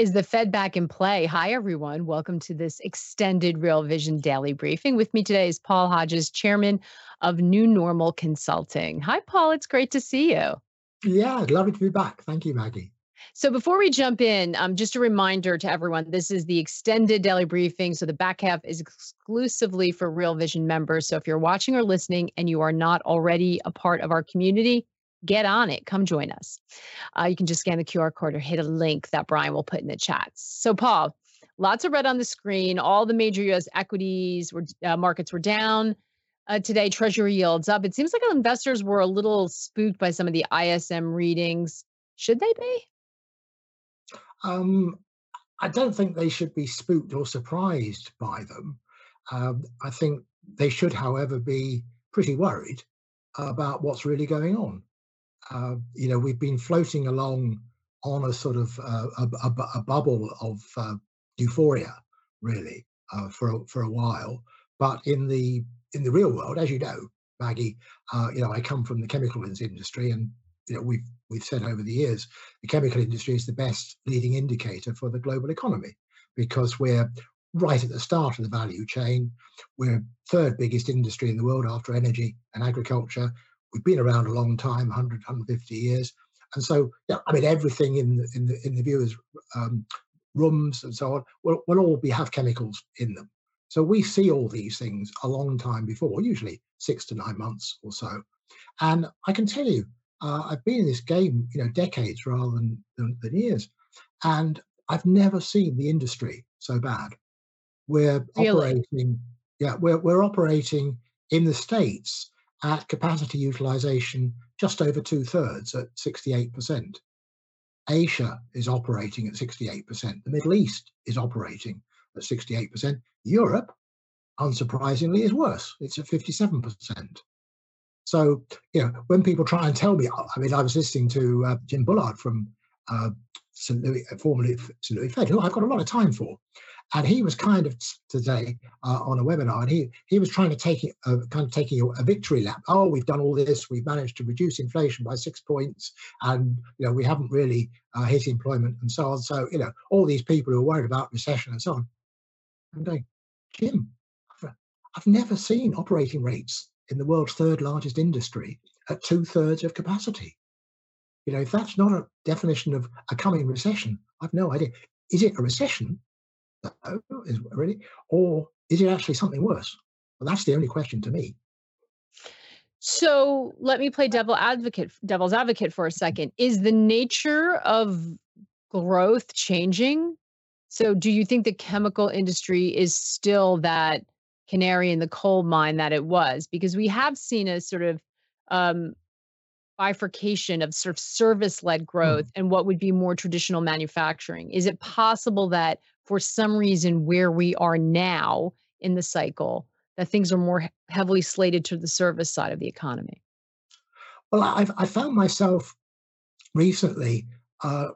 Is the Fed back in play? Hi, everyone. Welcome to this extended Real Vision daily briefing. With me today is Paul Hodges, chairman of New Normal Consulting. Hi, Paul. It's great to see you. Yeah, lovely to be back. Thank you, Maggie. So before we jump in, um, just a reminder to everyone, this is the extended daily briefing. So the back half is exclusively for Real Vision members. So if you're watching or listening and you are not already a part of our community, get on it. Come join us. Uh, you can just scan the QR code or hit a link that Brian will put in the chats. So, Paul, lots of red on the screen. All the major U.S. equities were uh, markets were down uh, today. Treasury yields up. It seems like investors were a little spooked by some of the ISM readings. Should they be? Um, I don't think they should be spooked or surprised by them. Um, I think they should, however, be pretty worried about what's really going on uh, you know, we've been floating along on a sort of uh, a, a, a, bubble of uh, euphoria, really, uh, for a, for a while. But in the in the real world, as you know, Maggie, uh, you know, I come from the chemical industry, and you know, we've we've said over the years, the chemical industry is the best leading indicator for the global economy because we're right at the start of the value chain. We're third biggest industry in the world after energy and agriculture we've been around a long time 100 150 years. And so yeah i mean everything in the in the in the viewers um, rooms and so on will, will all be have chemicals in them. So we see all these things a long time before usually six to nine months or so. And i can tell you uh, i've been in this game you know decades rather than, than, than years. And i've never seen the industry so bad. We're really? operating yeah we're, we're operating in the states at capacity utilization just over two thirds at 68%. Asia is operating at 68%. The Middle East is operating at 68%. Europe, unsurprisingly, is worse. It's at 57%. So, you know, when people try and tell me, I mean, I was listening to uh, Jim Bullard from uh, St. Louis, formerly St. Louis Fed, who I've got a lot of time for and he was kind of today uh, on a webinar, and he he was trying to take it, uh, kind of taking a, a, victory lap. Oh, we've done all this. We've managed to reduce inflation by six points, and you know we haven't really uh, hit employment and so on. So you know all these people who are worried about recession and so on. I'm going, Jim, I've never seen operating rates in the world's third largest industry at two thirds of capacity. You know, if that's not a definition of a coming recession, I've no idea. Is it a recession is really, or is it actually something worse? Well, that's the only question to me. So let me play devil advocate, devil's advocate for a second. Is the nature of growth changing? So do you think the chemical industry is still that canary in the coal mine that it was? Because we have seen a sort of um, bifurcation of sort of service led growth mm. and what would be more traditional manufacturing. Is it possible that for some reason where we are now in the cycle that things are more heavily slated to the service side of the economy? Well, I've, I found myself recently uh,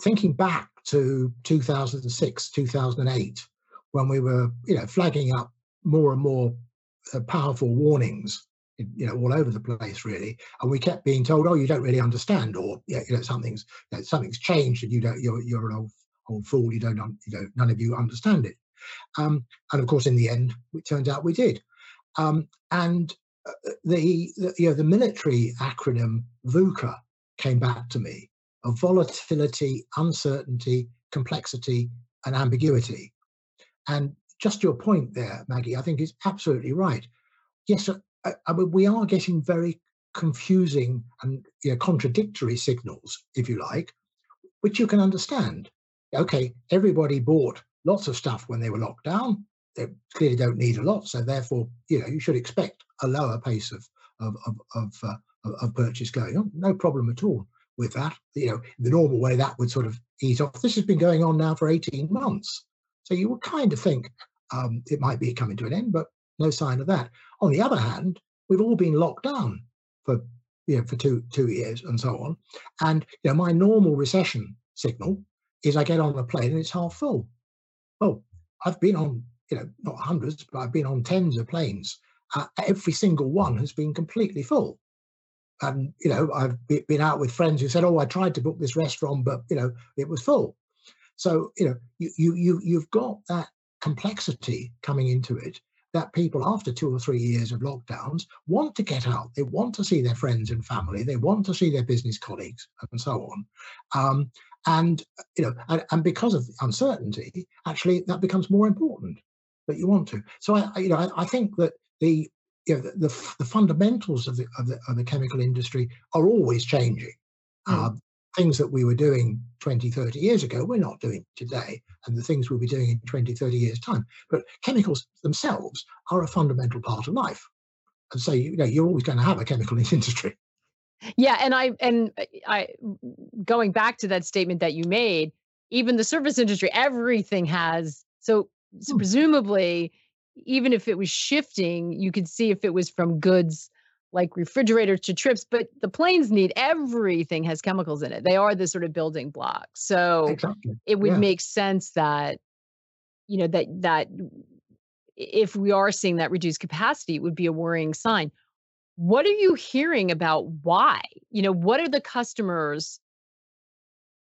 thinking back to 2006, 2008, when we were, you know, flagging up more and more uh, powerful warnings, you know, all over the place, really. And we kept being told, "Oh, you don't really understand," or you know, something's you know, something's changed, and you don't, you're you're an old old fool, you don't, you know, none of you understand it. Um, and of course, in the end, it turns out we did. Um, and uh, the, the, you know, the military acronym VUCA came back to me of volatility, uncertainty, complexity, and ambiguity. And just your point there, Maggie, I think is absolutely right. Yes, I, I mean, we are getting very confusing and you know, contradictory signals, if you like, which you can understand okay, everybody bought lots of stuff when they were locked down. They clearly don't need a lot, so therefore, you know, you should expect a lower pace of of of of, uh, of purchase going on. No problem at all with that. You know, the normal way that would sort of ease off. This has been going on now for 18 months. So you would kind of think um, it might be coming to an end, but no sign of that. On the other hand, we've all been locked down for you know for two two years and so on. And you know, my normal recession signal is I get on a plane and it's half full. Oh, I've been on you know not hundreds, but I've been on tens of planes. Uh, every single one has been completely full and you know i've been out with friends who said oh i tried to book this restaurant but you know it was full so you know you you, you you've got that complexity coming into it that people after two or three years of lockdowns want to get out. They want to see their friends and family. They want to see their business colleagues and so on. Um, and you know and, and because of the uncertainty actually that becomes more important that you want to. So i you know I, I think that the you know, the, the, the, fundamentals of the, of the, of the chemical industry are always changing. Mm. Uh, things that we were doing 20, 30 years ago, we're not doing today, and the things we'll be doing in 20, 30 years' time. But chemicals themselves are a fundamental part of life. And so, you know, you're always going to have a chemical industry. Yeah, and I and I going back to that statement that you made, even the service industry, everything has so, so mm. presumably even if it was shifting, you could see if it was from goods like refrigerators to trips, but the planes need everything has chemicals in it. They are the sort of building blocks. So exactly. it would yeah. make sense that, you know, that that if we are seeing that reduced capacity, it would be a worrying sign. What are you hearing about why? You know, what are the customers?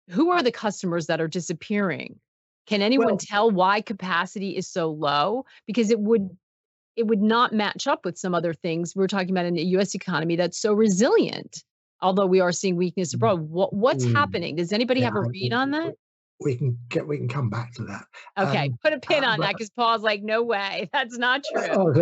Who are the customers that are disappearing? Can anyone well, tell why capacity is so low? Because it would it would not match up with some other things we're talking about in the U.S. economy that's so resilient. Although we are seeing weakness mm, abroad, what, what's mm, happening? Does anybody yeah, have a read on that? We can get we can come back to that. Okay, um, put a pin uh, on but, that because Paul's like, no way, that's not true. Oh,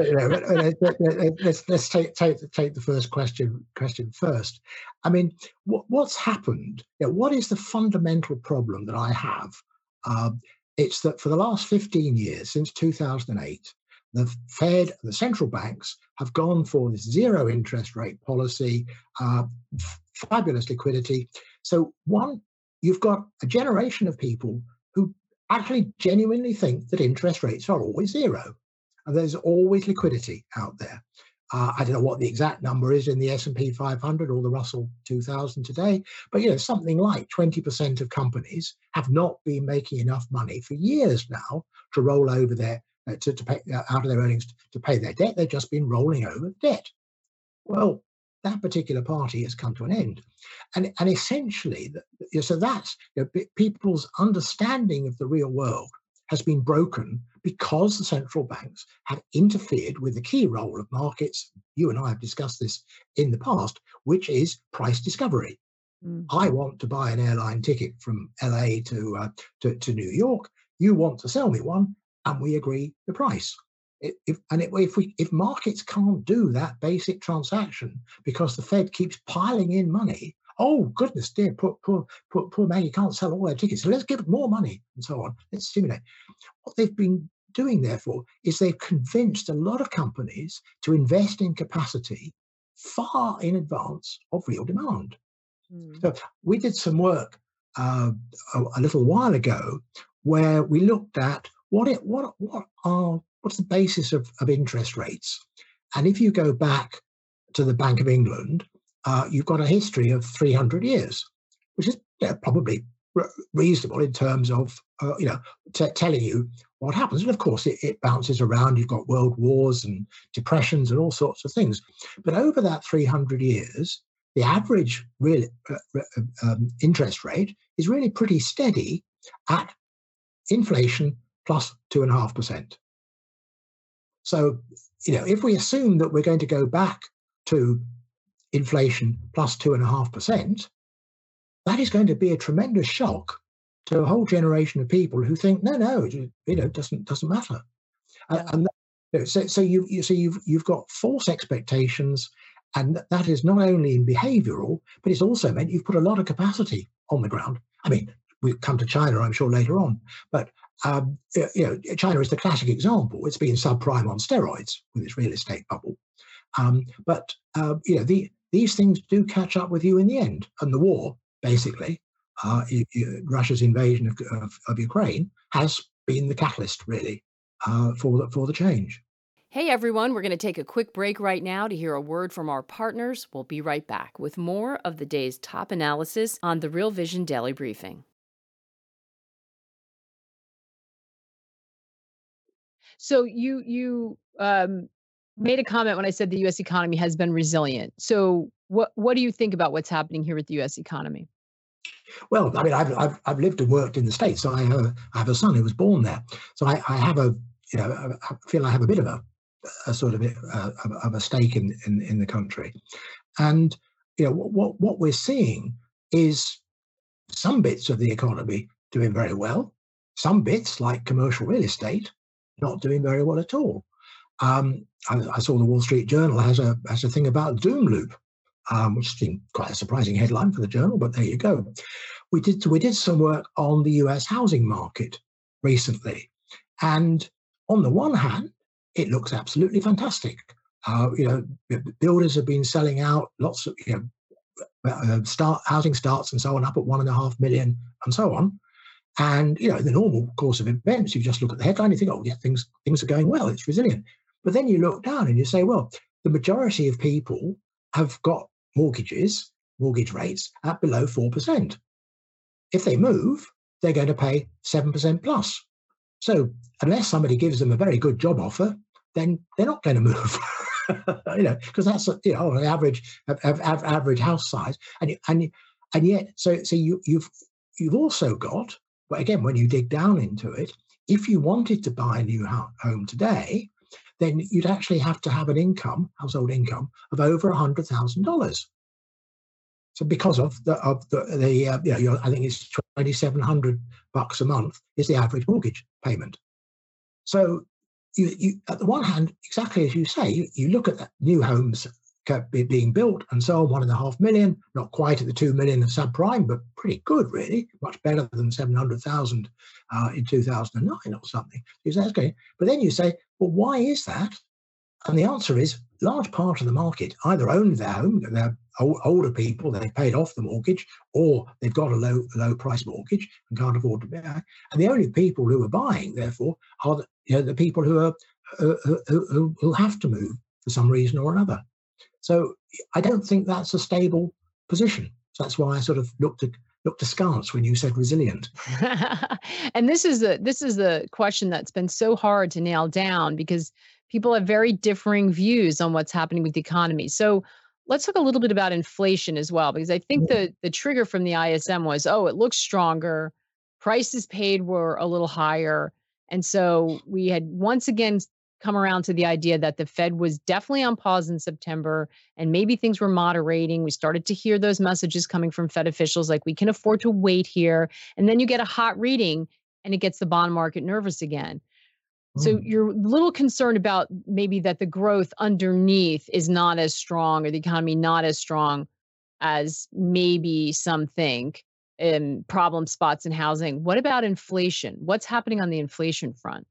let's let's take take take the first question question first. I mean, what, what's happened? You know, what is the fundamental problem that I have um, it's that for the last 15 years, since 2008, the Fed, the central banks have gone for this zero interest rate policy, uh, fabulous liquidity. So, one, you've got a generation of people who actually genuinely think that interest rates are always zero. And there's always liquidity out there. Uh, I don't know what the exact number is in the S&P 500 or the Russell 2000 today, but you know something like 20% of companies have not been making enough money for years now to roll over their uh, to, to pay uh, out of their earnings to pay their debt. They've just been rolling over debt. Well, that particular party has come to an end, and and essentially, so that's you know, people's understanding of the real world has been broken because the central banks have interfered with the key role of markets. You and I have discussed this in the past, which is price discovery. Mm. I want to buy an airline ticket from LA to, uh, to, to New York. You want to sell me one, and we agree the price. If, and it, if we if markets can't do that basic transaction because the Fed keeps piling in money, oh goodness dear, poor poor poor, poor Maggie can't sell all their tickets, so let's give more money and so on. Let's stimulate. What they've been doing, therefore, is they've convinced a lot of companies to invest in capacity far in advance of real demand. Mm. So we did some work uh, a, a, little while ago where we looked at what it what what are what's the basis of, of interest rates, and if you go back to the Bank of England, uh, you've got a history of 300 years, which is yeah, probably reasonable in terms of uh, you know t- telling you what happens. And of course, it, it, bounces around. You've got world wars and depressions and all sorts of things. But over that 300 years, the average real uh, um, interest rate is really pretty steady at inflation plus two and a half percent. So, you know, if we assume that we're going to go back to inflation plus two and a half percent, that is going to be a tremendous shock to a whole generation of people who think, no, no, you know, it doesn't doesn't matter. And, and that, so, so you, you so you've you've got false expectations, and that is not only in behavioural, but it's also meant you've put a lot of capacity on the ground. I mean, we'll come to China, I'm sure later on, but um, you know, China is the classic example. It's been subprime on steroids with its real estate bubble. Um, but uh, you know, the, these things do catch up with you in the end. And the war, basically, uh, Russia's invasion of, of, of, Ukraine has been the catalyst, really, uh, for the, for the change. Hey everyone, we're going to take a quick break right now to hear a word from our partners. We'll be right back with more of the day's top analysis on the Real Vision Daily Briefing. So you you um, made a comment when I said the U.S. economy has been resilient. So what what do you think about what's happening here with the U.S. economy? Well, I mean, I've I've, I've lived and worked in the states. So I have a, I have a son who was born there. So I, I have a you know I feel I have a bit of a a sort of a, of a stake in, in, in the country. And you know what what we're seeing is some bits of the economy doing very well, some bits like commercial real estate not doing very well at all. Um, I, I, saw the Wall Street Journal has a has a thing about doom loop, um, which seemed quite a surprising headline for the journal, but there you go. We did we did some work on the U.S. housing market recently, and on the one hand, it looks absolutely fantastic. Uh, you know, builders have been selling out lots of you know uh, start housing starts and so on up at one and a half million and so on. And you know, in the normal course of events, you just look at the headline, you think, oh yeah, things things are going well, it's resilient. But then you look down and you say, well, the majority of people have got mortgages, mortgage rates at below four percent. If they move, they're going to pay seven percent plus. So unless somebody gives them a very good job offer, then they're not going to move. you know, because that's you know an average average house size, and and and yet, so so you you've you've also got, but again, when you dig down into it, if you wanted to buy a new home today, then you'd actually have to have an income, household income, of over hundred thousand dollars. So because of the of the the uh, you know, I think it's twenty seven hundred bucks a month is the average mortgage payment. So you, you at the one hand, exactly as you say, you, you look at new homes being built and so on, one and a half million, not quite at the two million of subprime, but pretty good, really, much better than 700,000 uh, in 2009 or something. But then you say, well, why is that? And the answer is large part of the market either own their home, they're older people, they've paid off the mortgage, or they've got a low low price mortgage and can't afford to buy. And the only people who are buying, therefore, are the, you know, the people who are uh, who, who have to move for some reason or another. So I don't think that's a stable position. So that's why I sort of looked at looked askance when you said resilient. and this is the this is the question that's been so hard to nail down because people have very differing views on what's happening with the economy. So let's talk a little bit about inflation as well, because I think mm-hmm. the the trigger from the ISM was, oh, it looks stronger, prices paid were a little higher, and so we had once again come around to the idea that the Fed was definitely on pause in September and maybe things were moderating. We started to hear those messages coming from Fed officials like, we can afford to wait here. And then you get a hot reading and it gets the bond market nervous again. So mm. you're a little concerned about maybe that the growth underneath is not as strong or the economy not as strong as maybe some think in problem spots in housing. What about inflation? What's happening on the inflation front?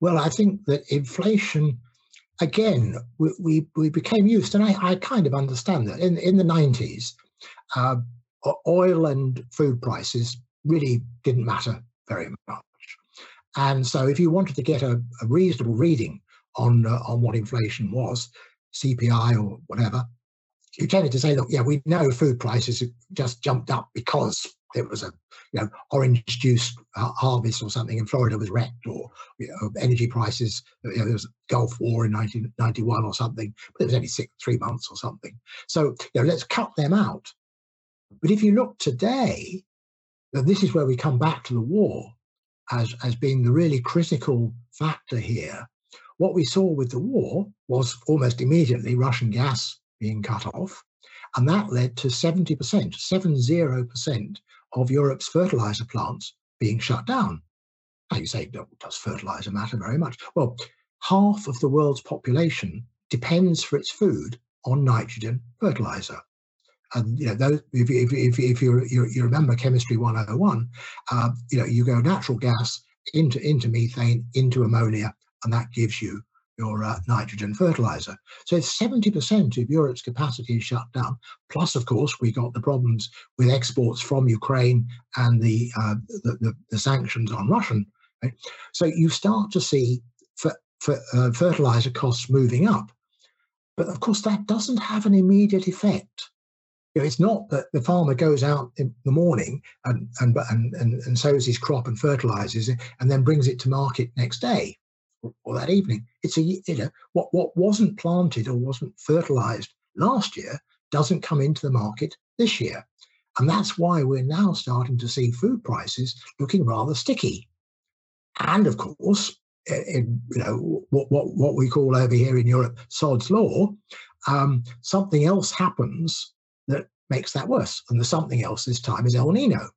Well, I think that inflation, again, we, we, we became used, and I, I, kind of understand that. In, in the 90s, uh, oil and food prices really didn't matter very much. And so if you wanted to get a, a reasonable reading on, uh, on what inflation was, CPI or whatever, you tended to say, look, yeah, we know food prices just jumped up because there was a you know orange juice harvest or something in Florida was wrecked, or you know, energy prices. You know, there was Gulf War in 1991 or something, but it was only six, three months or something. So you know, let's cut them out. But if you look today, this is where we come back to the war as as being the really critical factor here. What we saw with the war was almost immediately Russian gas being cut off. And that led to 70%, 70% of Europe's fertilizer plants being shut down. Now you say, does fertilizer matter very much? Well, half of the world's population depends for its food on nitrogen fertilizer. And you know, those, if, if, if, if you, you, you remember chemistry 101, uh, you know, you go natural gas into into methane into ammonia, and that gives you your uh, nitrogen fertilizer. So 70% of Europe's capacity is shut down. Plus, of course, we got the problems with exports from Ukraine and the uh, the, the, the, sanctions on Russian. Right? So you start to see for, for, uh, fertilizer costs moving up. But of course, that doesn't have an immediate effect. You know, it's not that the farmer goes out in the morning and, and, and, and, and sows his crop and fertilizes it and then brings it to market next day or that evening. It's a you know what what wasn't planted or wasn't fertilized last year doesn't come into the market this year. And that's why we're now starting to see food prices looking rather sticky. And of course, in, you know what, what what we call over here in Europe sod's law, um, something else happens that makes that worse. And the something else this time is El Nino.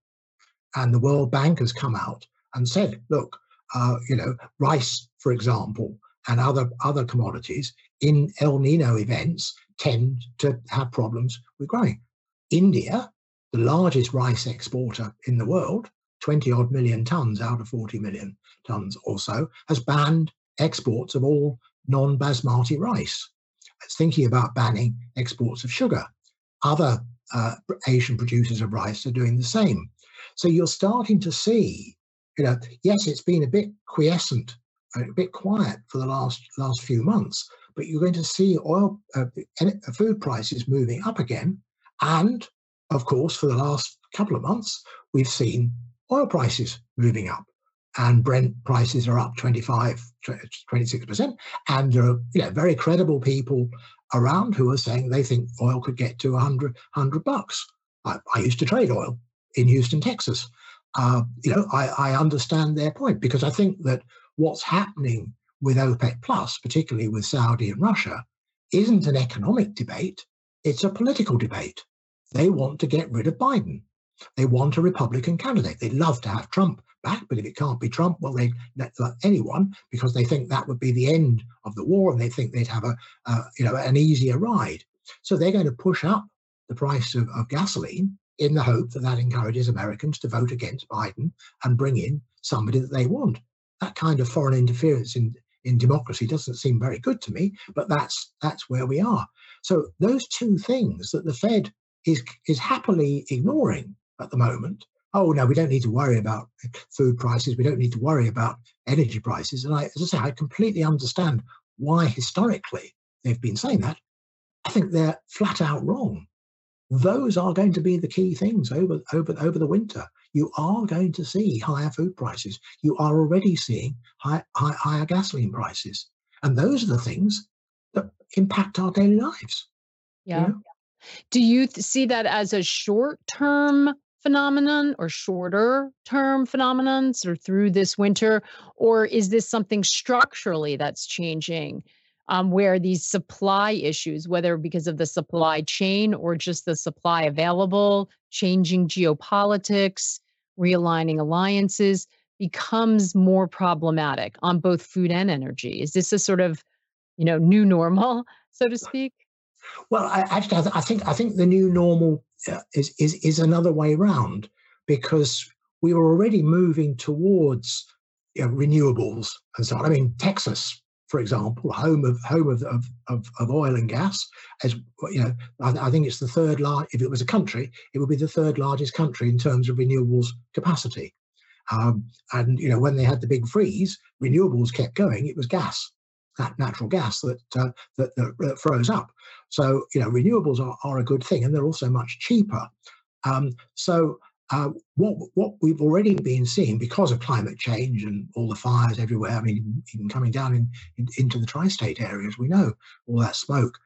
And the World Bank has come out and said, look, uh, you know, rice, for example, and other other commodities in El Nino events tend to have problems with growing. India, the largest rice exporter in the world, 20 odd million tons out of 40 million tons or so, has banned exports of all non basmati rice. It's thinking about banning exports of sugar. Other uh, Asian producers of rice are doing the same. So you're starting to see, you know, yes, it's been a bit quiescent, a bit quiet for the last last few months, but you're going to see oil uh, food prices moving up again, and of course, for the last couple of months, we've seen oil prices moving up and Brent prices are up 25, 26%. And there are you know, very credible people around who are saying they think oil could get to 100, 100 bucks. I, I used to trade oil in Houston, Texas. Uh, you know, I, I understand their point because I think that what's happening with OPEC Plus, particularly with Saudi and Russia, isn't an economic debate, it's a political debate. They want to get rid of Biden. They want a Republican candidate. They'd love to have Trump back, but if it can't be Trump, well, they let anyone because they think that would be the end of the war, and they think they'd have a, uh, you know, an easier ride. So they're going to push up the price of, of gasoline in the hope that that encourages Americans to vote against Biden and bring in somebody that they want. That kind of foreign interference in in democracy doesn't seem very good to me, but that's that's where we are. So those two things that the Fed is is happily ignoring at the moment. Oh no, we don't need to worry about food prices. We don't need to worry about energy prices. And I, as I say, I completely understand why historically they've been saying that. I think they're flat out wrong. Those are going to be the key things over over over the winter. You are going to see higher food prices. You are already seeing high, high, higher gasoline prices, and those are the things that impact our daily lives. Yeah. You know? Do you th- see that as a short term phenomenon or shorter term phenomenon sort of through this winter? Or is this something structurally that's changing um, where these supply issues, whether because of the supply chain or just the supply available, changing geopolitics, realigning alliances, becomes more problematic on both food and energy? Is this a sort of, you know, new normal, so to speak? Well, I, actually, I, think I think the new normal uh, is is is another way round because we were already moving towards you know, renewables and so on. I mean, Texas, for example, home of home of of, of, oil and gas, as you know, I, I think it's the third large. If it was a country, it would be the third largest country in terms of renewables capacity. Um, and you know, when they had the big freeze, renewables kept going. It was gas that natural gas that, uh, that, that, that froze up. So you know renewables are, are a good thing, and they're also much cheaper. Um, so uh, what what we've already been seeing because of climate change and all the fires everywhere. I mean, even coming down in, in into the tri-state areas, we know all that smoke.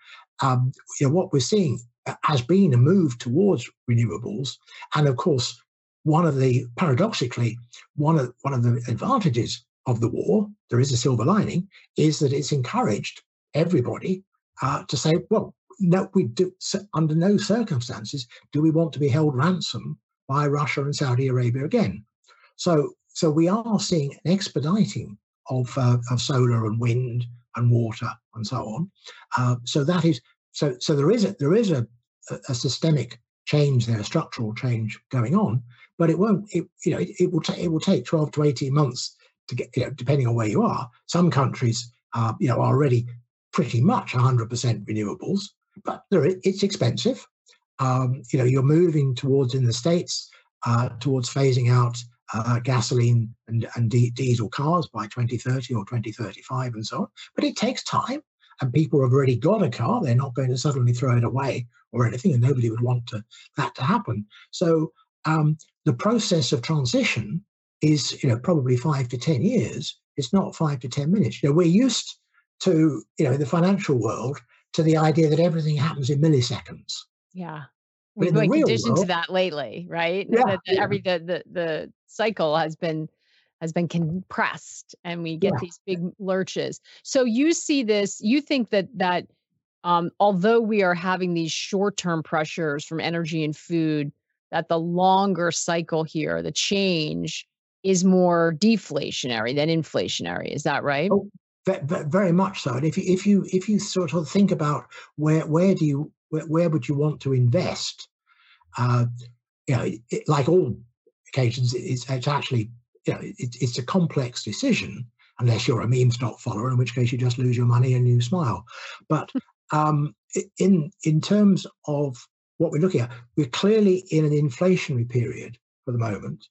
Um, you know what we're seeing has been a move towards renewables, and of course, one of the paradoxically one of one of the advantages of the war, there is a silver lining, is that it's encouraged everybody uh, to say, well, no, we do under no circumstances do we want to be held ransom by Russia and Saudi Arabia again. So, so we are seeing an expediting of uh, of solar and wind and water and so on. Uh, so that is so so there is a there is a, a systemic change there, a structural change going on, but it won't. It, you know, it, it will take it will take twelve to eighteen months to get, you know, depending on where you are, some countries uh, you know, are already pretty much 100% renewables, but it's expensive. Um, you know, you're moving towards in the states uh, towards phasing out uh, gasoline and, and diesel cars by 2030 or 2035 and so on. But it takes time, and people have already got a car. They're not going to suddenly throw it away or anything, and nobody would want to, that to happen. So um, the process of transition is, you know, probably five to ten years. It's not five to ten minutes. You know, we're used to, you know, in the financial world, to the idea that everything happens in milliseconds. Yeah. We've been conditioned world, to that lately, right? Yeah, the, the, every the, the the cycle has been has been compressed and we get yeah. these big lurches. So you see this, you think that that um, although we are having these short-term pressures from energy and food, that the longer cycle here, the change is more deflationary than inflationary. Is that right? Oh, very much so. And if you if you if you sort of think about where where do you where, where would you want to invest? Uh, you know, it, like all occasions, it's, it's actually you know it, it's a complex decision unless you're a meme stock follower, in which case you just lose your money and you smile. But um, in in terms of what we're looking at, we're clearly in an inflationary period for the moment,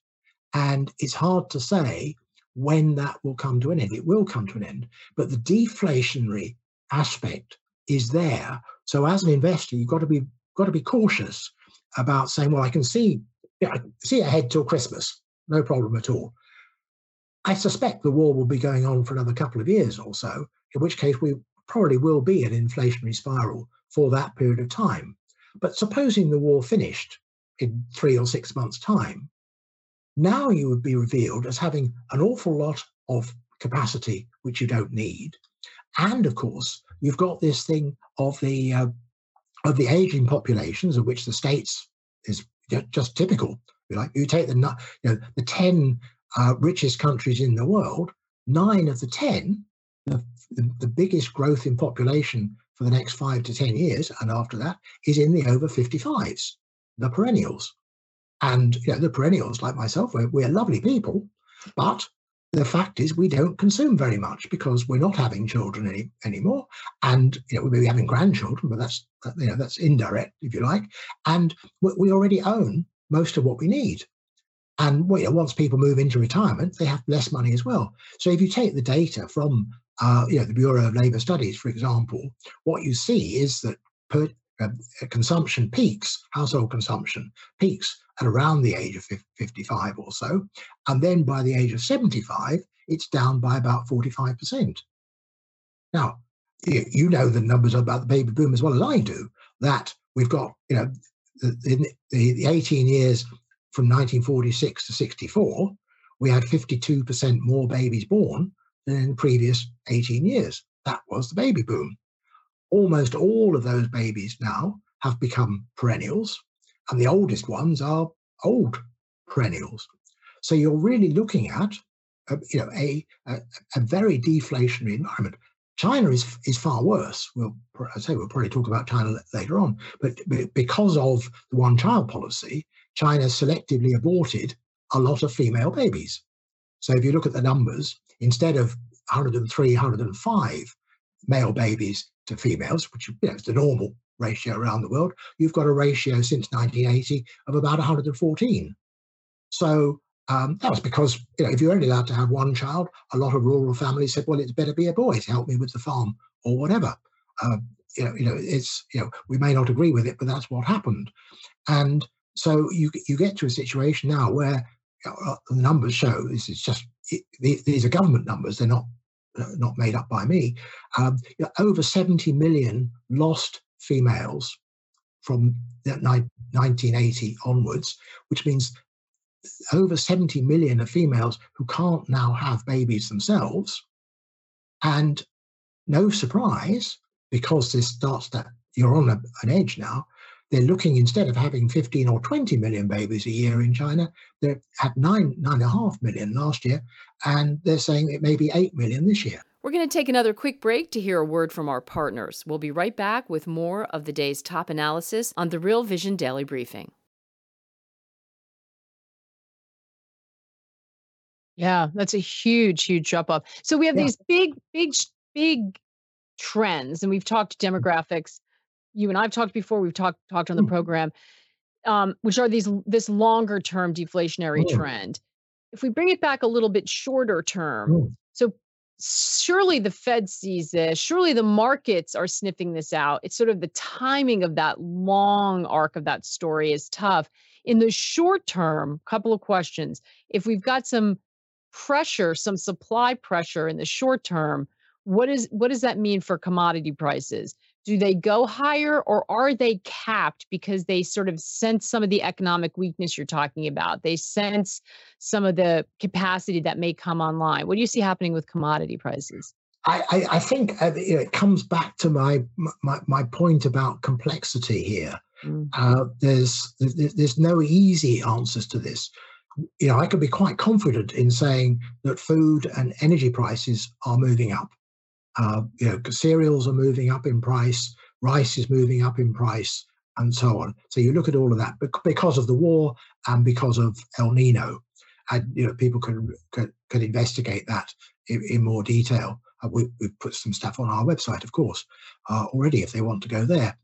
and it's hard to say when that will come to an end. It will come to an end, but the deflationary aspect is there. So as an investor, you've got to be got to be cautious about saying, well, I can see I see ahead till Christmas, no problem at all. I suspect the war will be going on for another couple of years or so, in which case we probably will be an inflationary spiral for that period of time. But supposing the war finished in three or six months' time, now you would be revealed as having an awful lot of capacity which you don't need. And of course, you've got this thing of the uh, of the aging populations, of which the states is just typical. Like you take the you know the ten uh, richest countries in the world, nine of the ten, the, the, biggest growth in population for the next five to ten years, and after that is in the over 55s, the perennials. And you know, the perennials, like myself, we're, we're lovely people, but the fact is we don't consume very much because we're not having children any, anymore. And you know we may be having grandchildren but that's you know that's indirect if you like. And we already own most of what we need. And well, you know, once people move into retirement they have less money as well. So if you take the data from uh, you know the bureau of labor studies for example what you see is that per, uh, consumption peaks household consumption peaks at around the age of 55 or so. And then by the age of 75, it's down by about 45%. Now, you know the numbers about the baby boom as well as I do, that we've got, you know, the, the, the 18 years from 1946 to 64, we had 52% more babies born than in the previous 18 years. That was the baby boom. Almost all of those babies now have become perennials and the oldest ones are old perennials. So you're really looking at, a, you know, a, a, a very deflationary environment. China is is far worse. We'll I say we'll probably talk about China later on, but, but because of the one-child policy, China selectively aborted a lot of female babies. So if you look at the numbers, instead of 103, 105 male babies to females, which you know, is the normal ratio around the world, you've got a ratio since 1980 of about 114. So um, that was because you know, if you're only allowed to have one child, a lot of rural families said, well, it's better be a boy to help me with the farm or whatever. Uh, you know, you know, it's you know, we may not agree with it, but that's what happened. And so you you get to a situation now where you know, uh, the numbers show this is just it, these are government numbers; they're not not made up by me. Um, you know, over 70 million lost females from 1980 onwards, which means over 70 million of females who can't now have babies themselves. And no surprise, because this starts that you're on a, an edge now, they're looking instead of having 15 or 20 million babies a year in China, they had nine, nine and a half million last year, and they're saying it may be 8 million this year. We're going to take another quick break to hear a word from our partners. We'll be right back with more of the day's top analysis on the Real Vision Daily Briefing. Yeah, that's a huge, huge drop off. So we have yeah. these big, big, big trends, and we've talked demographics. You and I've talked before. We've talked talked on the mm. program, um, which are these this longer term deflationary mm. trend. If we bring it back a little bit shorter term, mm. so surely the Fed sees this. Surely the markets are sniffing this out. It's sort of the timing of that long arc of that story is tough. In the short term, couple of questions. If we've got some pressure, some supply pressure in the short term, what is what does that mean for commodity prices? Do they go higher or are they capped because they sort of sense some of the economic weakness you're talking about? They sense some of the capacity that may come online. What do you see happening with commodity prices? I, I, I think uh, you know, it comes back to my, my, my point about complexity here. Mm. Uh, there's, there's there's no easy answers to this. You know, I could be quite confident in saying that food and energy prices are moving up. Uh, you know, cereals are moving up in price, rice is moving up in price, and so on. So you look at all of that because of the war and because of El Nino, and you know people can can, investigate that in, in more detail. Uh, we, have put some stuff on our website, of course, uh, already if they want to go there.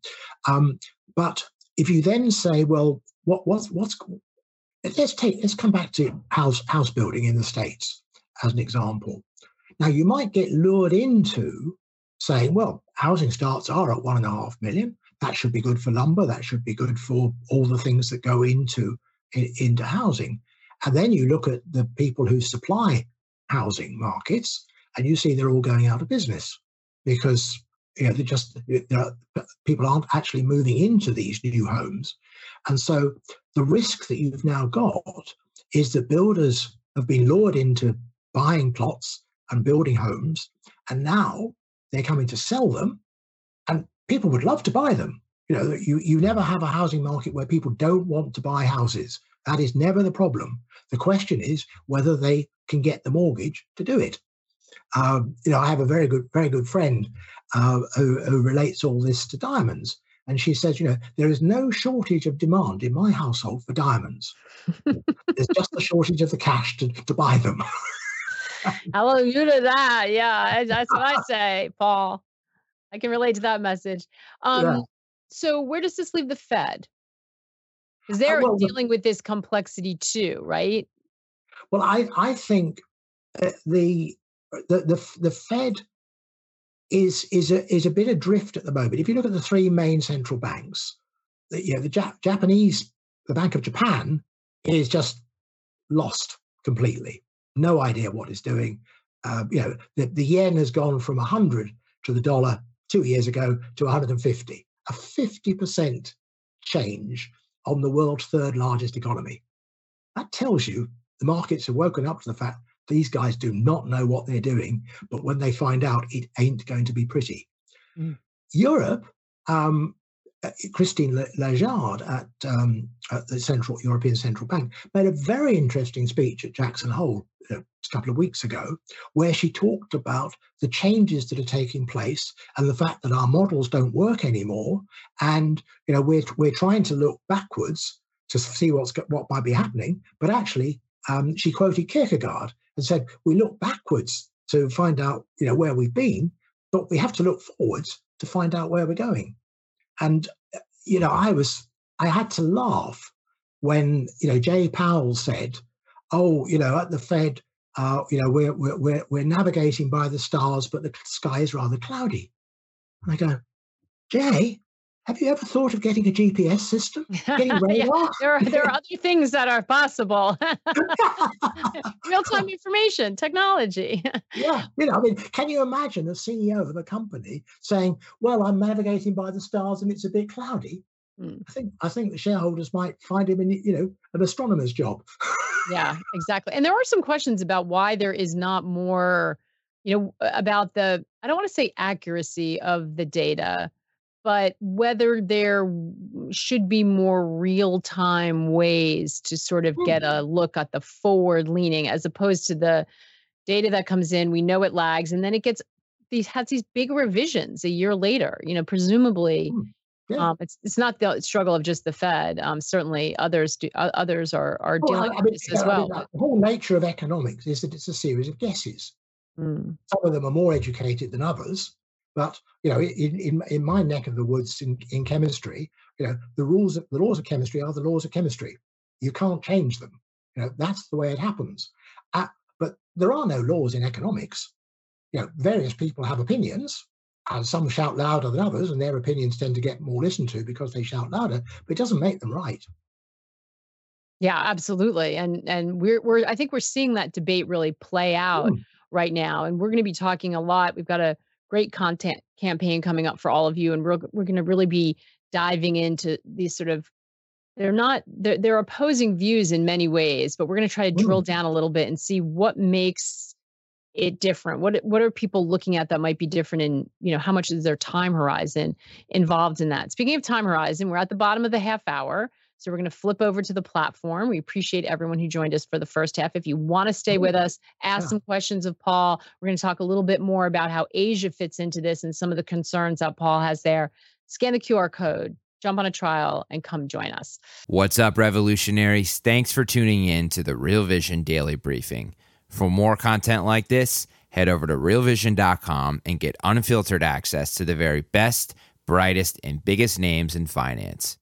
Um, but if you then say, well, what what's what's let's take let's come back to house house building in the states as an example. Now, you might get lured into saying, well, housing starts are at one and a half million. That should be good for lumber. That should be good for all the things that go into into housing. And then you look at the people who supply housing markets, and you see they're all going out of business because you know they just people aren't actually moving into these new homes, and so the risk that you've now got is that builders have been lured into buying plots and building homes. And now they're coming to sell them, and people would love to buy them. You know, you, you never have a housing market where people don't want to buy houses. That is never the problem. The question is whether they can get the mortgage to do it. Um, you know, I have a very good, very good friend uh, who, who relates all this to diamonds. And she says, you know, there is no shortage of demand in my household for diamonds. There's just a shortage of the cash to, to buy them. Hallelujah to that. Yeah, that's what I say, Paul. I can relate to that message. Um, yeah. So, where does this leave the Fed? Because uh, they're uh, well, dealing with this complexity too, right? Well, I I think the the the, the Fed is is a is a bit adrift at the moment. If you look at the three main central banks, the, you know, the Jap- Japanese, the Bank of Japan is just lost completely no idea what it's doing. Uh, you know, the, the yen has gone from 100 to the dollar two years ago to 150, a 50% change on the world's third largest economy. That tells you the markets have woken up to the fact these guys do not know what they're doing, but when they find out, it ain't going to be pretty. Mm. Europe um, Christine Lagarde at, um, at, the Central European Central Bank made a very interesting speech at Jackson Hole a couple of weeks ago, where she talked about the changes that are taking place and the fact that our models don't work anymore, and you know we're we're trying to look backwards to see what's what might be happening, but actually um, she quoted Kierkegaard and said we look backwards to find out you know where we've been, but we have to look forwards to find out where we're going. And uh, you know, I was I had to laugh when you know Jay Powell said, "Oh, you know, at the Fed, uh, you know, we're we're we're navigating by the stars, but the sky is rather cloudy." And I go, Jay, have you ever thought of getting a GPS system? Getting yeah, there, are, there are other things that are possible. Real time information, technology. yeah. You know, I mean, can you imagine a CEO of a company saying, Well, I'm navigating by the stars and it's a bit cloudy? Mm. I think I think the shareholders might find him in, you know, an astronomer's job. yeah, exactly. And there are some questions about why there is not more, you know, about the I don't want to say accuracy of the data but whether there should be more real time ways to sort of get mm-hmm. a look at the forward leaning as opposed to the data that comes in we know it lags and then it gets these has these big revisions a year later you know presumably mm, yeah. um, it's it's not the struggle of just the Fed. Um, certainly, others do. Uh, others are are dealing well, with this as well. I mean, the whole nature of economics is that it's a series of guesses. Mm. Some of them are more educated than others, but you know, in, in, in my neck of the woods in, in chemistry, you know, the rules of, the laws of chemistry are the laws of chemistry. You can't change them. You know, that's the way it happens. Uh, but there are no laws in economics. You know, various people have opinions, and some shout louder than others, and their opinions tend to get more listened to because they shout louder. But it doesn't make them right. Yeah, absolutely. And and we're we're I think we're seeing that debate really play out mm. right now. And we're going to be talking a lot. We've got a great content campaign coming up for all of you, and we're we're going to really be diving into these sort of they're not they're, they're opposing views in many ways, but we're going to try to drill mm. down a little bit and see what makes it different. What what are people looking at that might be different in you know how much is their time horizon involved in that? Speaking of time horizon we're at the bottom of the half hour so we're going to flip over to the platform. We appreciate everyone who joined us for the first half. If you want to stay with us, ask yeah. some questions of Paul. We're going to talk a little bit more about how Asia fits into this and some of the concerns that Paul has there. Scan the QR code, jump on a trial, and come join us. What's up, revolutionaries? Thanks for tuning in to the Real Vision Daily Briefing. For more content like this, head over to realvision.com and get unfiltered access to the very best, brightest, and biggest names in finance.